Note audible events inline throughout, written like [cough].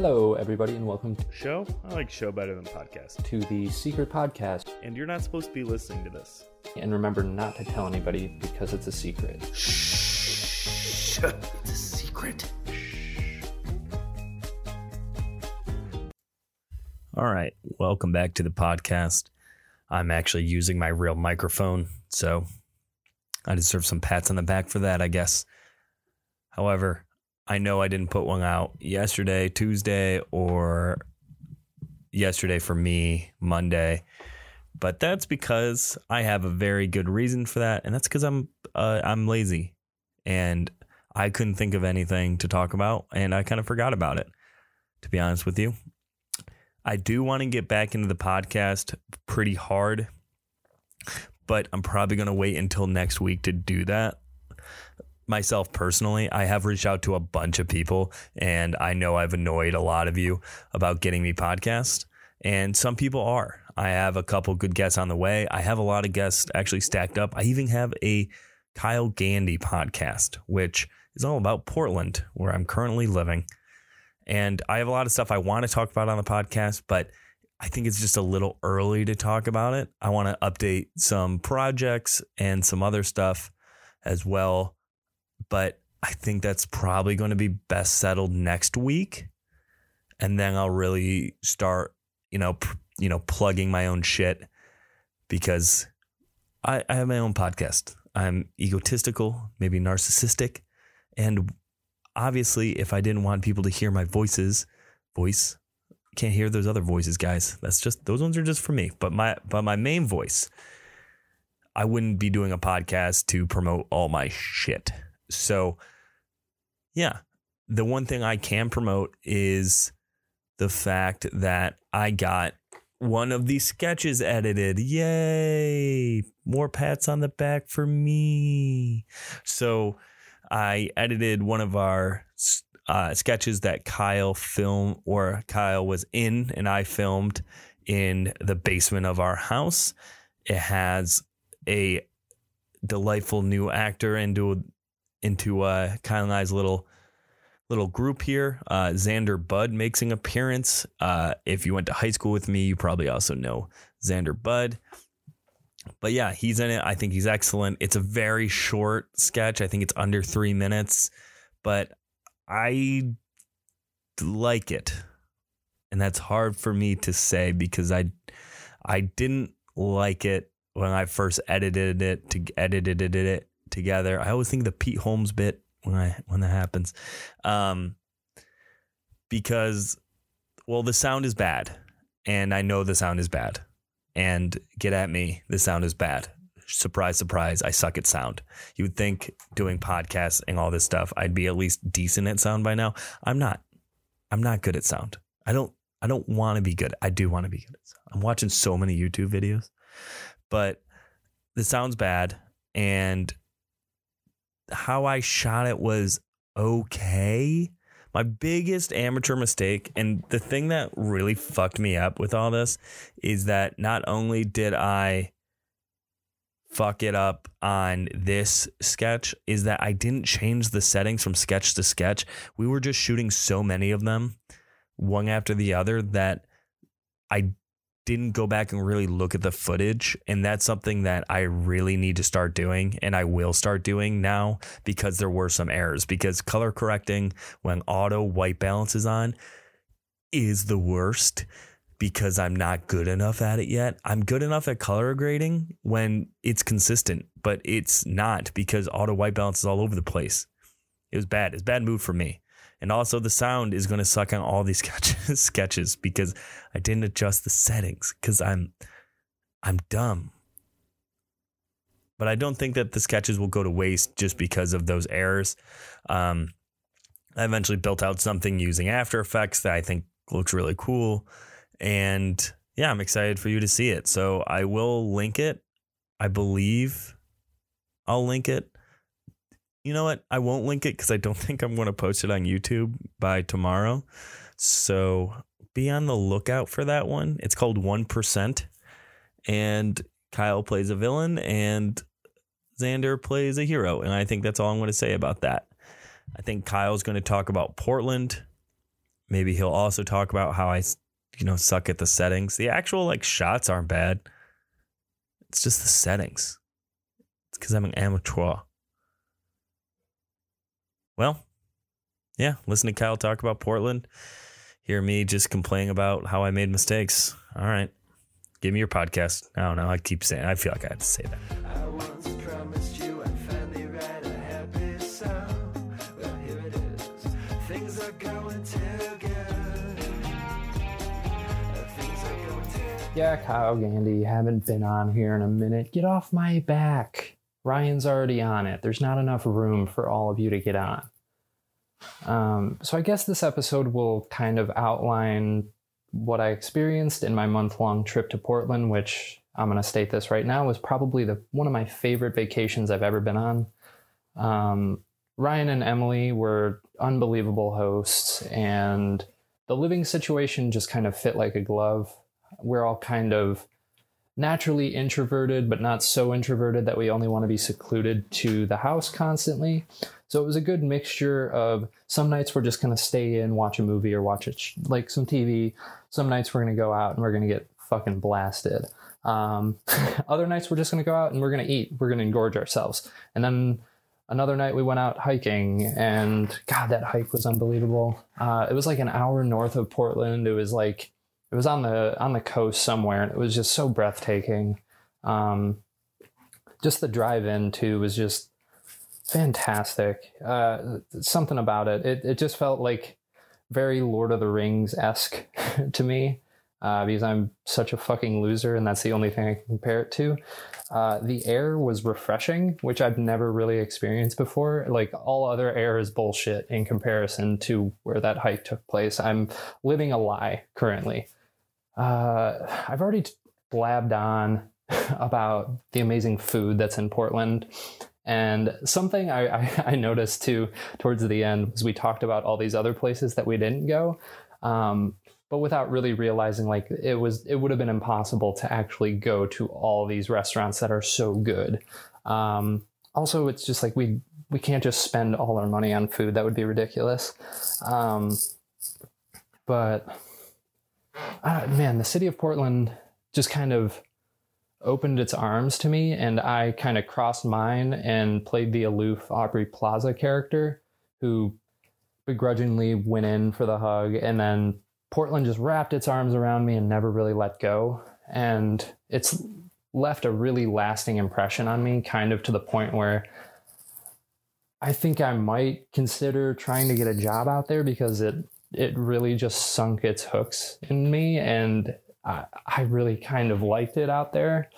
Hello, everybody, and welcome to Show? I like show better than podcast. to the Secret Podcast. And you're not supposed to be listening to this. And remember not to tell anybody because it's a secret. Shh. It's a secret. All right. Welcome back to the podcast. I'm actually using my real microphone, so I deserve some pats on the back for that, I guess. However, I know I didn't put one out yesterday, Tuesday, or yesterday for me, Monday. But that's because I have a very good reason for that, and that's because I'm uh, I'm lazy, and I couldn't think of anything to talk about, and I kind of forgot about it. To be honest with you, I do want to get back into the podcast pretty hard, but I'm probably going to wait until next week to do that. Myself personally, I have reached out to a bunch of people, and I know I've annoyed a lot of you about getting me podcast, and some people are. I have a couple good guests on the way. I have a lot of guests actually stacked up. I even have a Kyle Gandy podcast, which is all about Portland, where I'm currently living. And I have a lot of stuff I want to talk about on the podcast, but I think it's just a little early to talk about it. I want to update some projects and some other stuff as well. But I think that's probably going to be best settled next week. And then I'll really start, you know, pr- you know, plugging my own shit because I, I have my own podcast. I'm egotistical, maybe narcissistic, and obviously if i didn't want people to hear my voices voice can't hear those other voices guys that's just those ones are just for me but my but my main voice i wouldn't be doing a podcast to promote all my shit so yeah the one thing i can promote is the fact that i got one of these sketches edited. Yay! More pats on the back for me. So I edited one of our uh, sketches that Kyle filmed or Kyle was in and I filmed in the basement of our house. It has a delightful new actor into into uh, Kyle and I's little little group here. Uh, Xander Bud makes an appearance. Uh, if you went to high school with me, you probably also know Xander Bud but yeah, he's in it. I think he's excellent. It's a very short sketch. I think it's under three minutes, but I like it, and that's hard for me to say because I I didn't like it when I first edited it to edited it together. I always think the Pete Holmes bit when I when that happens, um, because well, the sound is bad, and I know the sound is bad and get at me. The sound is bad. Surprise, surprise. I suck at sound. You would think doing podcasts and all this stuff, I'd be at least decent at sound by now. I'm not. I'm not good at sound. I don't. I don't want to be good. I do want to be good at sound. I'm watching so many YouTube videos, but the sound's bad, and how I shot it was okay. My biggest amateur mistake, and the thing that really fucked me up with all this, is that not only did I fuck it up on this sketch, is that I didn't change the settings from sketch to sketch. We were just shooting so many of them, one after the other, that I didn't go back and really look at the footage. And that's something that I really need to start doing. And I will start doing now because there were some errors. Because color correcting when auto white balance is on is the worst because I'm not good enough at it yet. I'm good enough at color grading when it's consistent, but it's not because auto white balance is all over the place. It was bad. It's a bad move for me. And also the sound is going to suck on all these [laughs] sketches, because I didn't adjust the settings because I'm I'm dumb. But I don't think that the sketches will go to waste just because of those errors. Um, I eventually built out something using After Effects that I think looks really cool. And yeah, I'm excited for you to see it. So I will link it. I believe I'll link it. You know what? I won't link it because I don't [laughs] think I'm going to post it on YouTube by tomorrow. So be on the lookout for that one. It's called 1%. And Kyle plays a villain and Xander plays a hero. And I think that's all I'm going to say about that. I think Kyle's going to talk about Portland maybe he'll also talk about how I, you know, suck at the settings. The actual like shots aren't bad. It's just the settings. It's because I'm an amateur. Well, yeah, listen to Kyle talk about Portland. Hear me just complaining about how I made mistakes. All right. Give me your podcast. I don't know. I keep saying I feel like I have to say that. I once promised you I'd finally write a happy song. Well, here it is. Things are going too good. Things are going too Yeah, Kyle Gandy, haven't been on here in a minute. Get off my back. Ryan's already on it. There's not enough room for all of you to get on. Um, so I guess this episode will kind of outline what I experienced in my month-long trip to Portland, which I'm going to state this right now was probably the one of my favorite vacations I've ever been on. Um, Ryan and Emily were unbelievable hosts, and the living situation just kind of fit like a glove. We're all kind of naturally introverted, but not so introverted that we only want to be secluded to the house constantly. So it was a good mixture of some nights we're just going to stay in, watch a movie or watch it like some TV. Some nights we're going to go out and we're going to get fucking blasted. Um, [laughs] other nights we're just going to go out and we're going to eat. We're going to engorge ourselves. And then another night we went out hiking and God, that hike was unbelievable. Uh, it was like an hour north of Portland. It was like, it was on the on the coast somewhere and it was just so breathtaking. Um, just the drive in too was just fantastic. Uh, something about it. it it just felt like very lord of the rings esque [laughs] to me uh, because i'm such a fucking loser and that's the only thing i can compare it to. Uh, the air was refreshing which i've never really experienced before. Like all other air is bullshit in comparison to where that hike took place. I'm living a lie currently uh, I've already blabbed on [laughs] about the amazing food that's in Portland. And something I, I, I noticed too towards the end was we talked about all these other places that we didn't go. Um, but without really realizing like it was it would have been impossible to actually go to all these restaurants that are so good um, also it's just like we we can't just spend all our money on food that would be ridiculous um, but uh, man, the city of Portland just kind of opened its arms to me, and I kind of crossed mine and played the aloof Aubrey Plaza character who begrudgingly went in for the hug, and then Portland just wrapped its arms around me and never really let go. And it's left a really lasting impression on me, kind of to the point where I think I might consider trying to get a job out there because it it really just sunk its hooks in me and I, I really kind of liked it out there.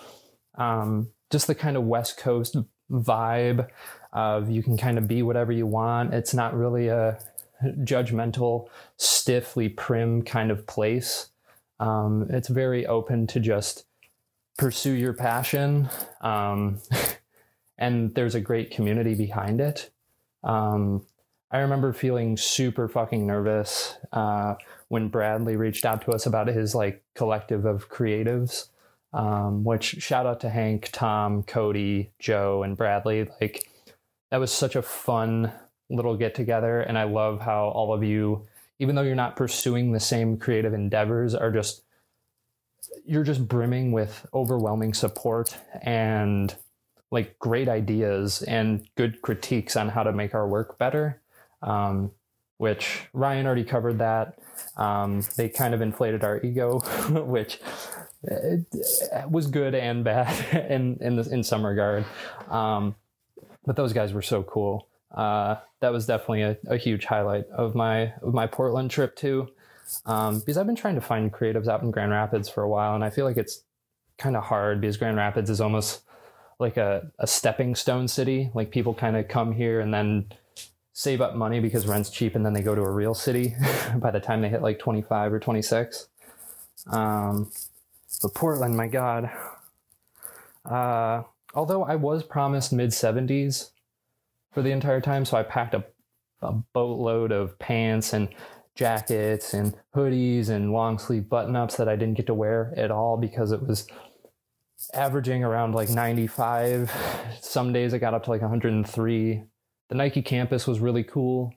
Um, just the kind of West Coast vibe of you can kind of be whatever you want. It's not really a judgmental, stiffly prim kind of place. Um, it's very open to just pursue your passion. Um, [laughs] and there's a great community behind it. Um, I remember feeling super fucking nervous uh, when Bradley reached out to us about his like collective of creatives. Um, which shout out to Hank, Tom, Cody, Joe, and Bradley. Like that was such a fun little get together, and I love how all of you, even though you're not pursuing the same creative endeavors, are just you're just brimming with overwhelming support and like great ideas and good critiques on how to make our work better um, which Ryan already covered that. Um, they kind of inflated our ego, [laughs] which was good and bad [laughs] in in, the, in some regard. Um, but those guys were so cool. Uh, that was definitely a, a, huge highlight of my of my Portland trip too, um, because I've been trying to find creatives out in Grand Rapids for a while, and I feel like it's kind of hard because Grand Rapids is almost like a, a stepping stone city. Like people kind of come here and then save up money because rent's cheap and then they go to a real city [laughs] by the time they hit like 25 or 26 um, but portland my god. Uh, although i was promised mid 70s for the entire time so i packed a, a boatload of pants and jackets and hoodies and long sleeve button ups that i didn't get to wear at all because it was averaging around like 95 some days it got up to like 103 the Nike campus was really cool.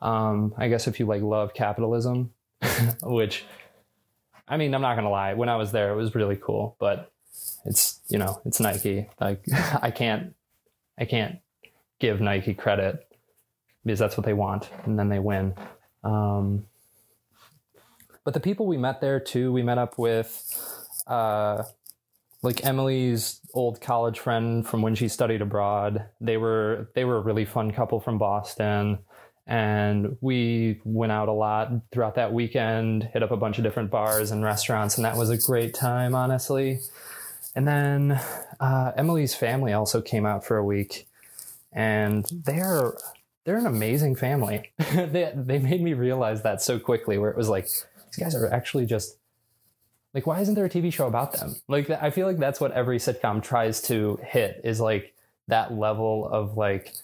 Um, I guess if you like love capitalism, [laughs] which I mean, I'm not gonna lie, when I was there, it was really cool, but it's you know, it's Nike. Like [laughs] I can't I can't give Nike credit because that's what they want, and then they win. Um, but the people we met there too, we met up with uh, like Emily's old college friend from when she studied abroad. They were they were a really fun couple from Boston. And we went out a lot throughout that weekend, hit up a bunch of different bars and restaurants, and that was a great time, honestly. And then uh, Emily's family also came out for a week, and they're they're an amazing family. [laughs] they they made me realize that so quickly, where it was like these guys are actually just like why isn't there a TV show about them? Like I feel like that's what every sitcom tries to hit is like that level of like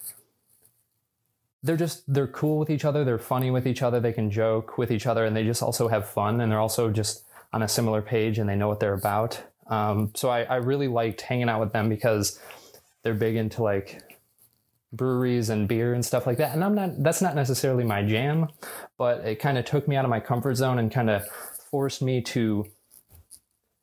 they're just they're cool with each other, they're funny with each other, they can joke with each other, and they just also have fun, and they're also just on a similar page and they know what they're about. Um, so I, I really liked hanging out with them because they're big into like breweries and beer and stuff like that. And I'm not that's not necessarily my jam, but it kind of took me out of my comfort zone and kind of forced me to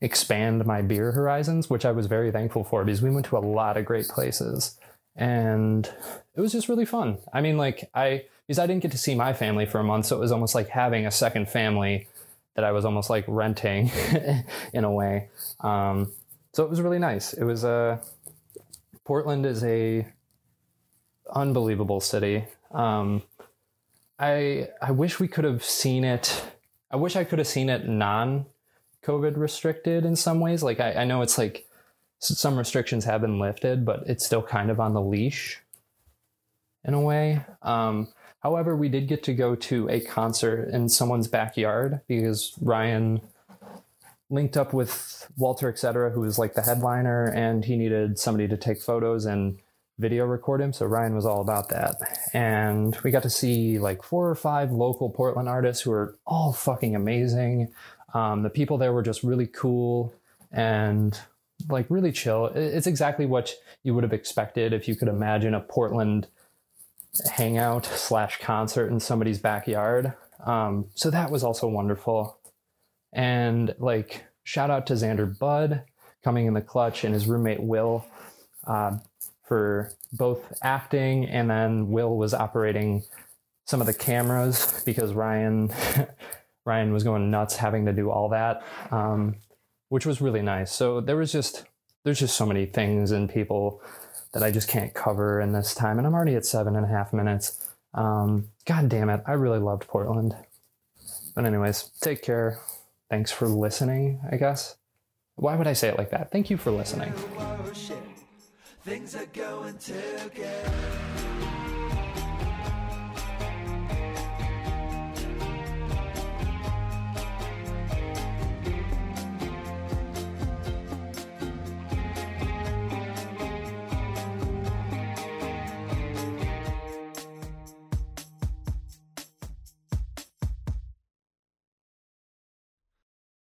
expand my beer horizons, which I was very thankful for because we went to a lot of great places. And it was just really fun. I mean, like I because I didn't get to see my family for a month, so it was almost like having a second family that I was almost like renting [laughs] in a way. Um, so it was really nice. It was a uh, Portland is a unbelievable city. Um, I I wish we could have seen it. I wish I could have seen it non COVID restricted in some ways. Like I, I know it's like some restrictions have been lifted, but it's still kind of on the leash in a way. Um, however, we did get to go to a concert in someone's backyard because Ryan linked up with Walter, etc., who was like the headliner, and he needed somebody to take photos and video record him. So Ryan was all about that. And we got to see like four or five local Portland artists who are all fucking amazing. Um, the people there were just really cool and like really chill. It's exactly what you would have expected if you could imagine a Portland hangout [laughs] slash concert in somebody's backyard. Um, so that was also wonderful. And like, shout out to Xander Budd coming in the clutch and his roommate Will uh, for both acting. And then Will was operating some of the cameras because Ryan. [laughs] Ryan was going nuts having to do all that, um, which was really nice. So there was just there's just so many things and people that I just can't cover in this time, and I'm already at seven and a half minutes. Um, God damn it, I really loved Portland. But anyways, take care. Thanks for listening. I guess. Why would I say it like that? Thank you for listening. Things are going to get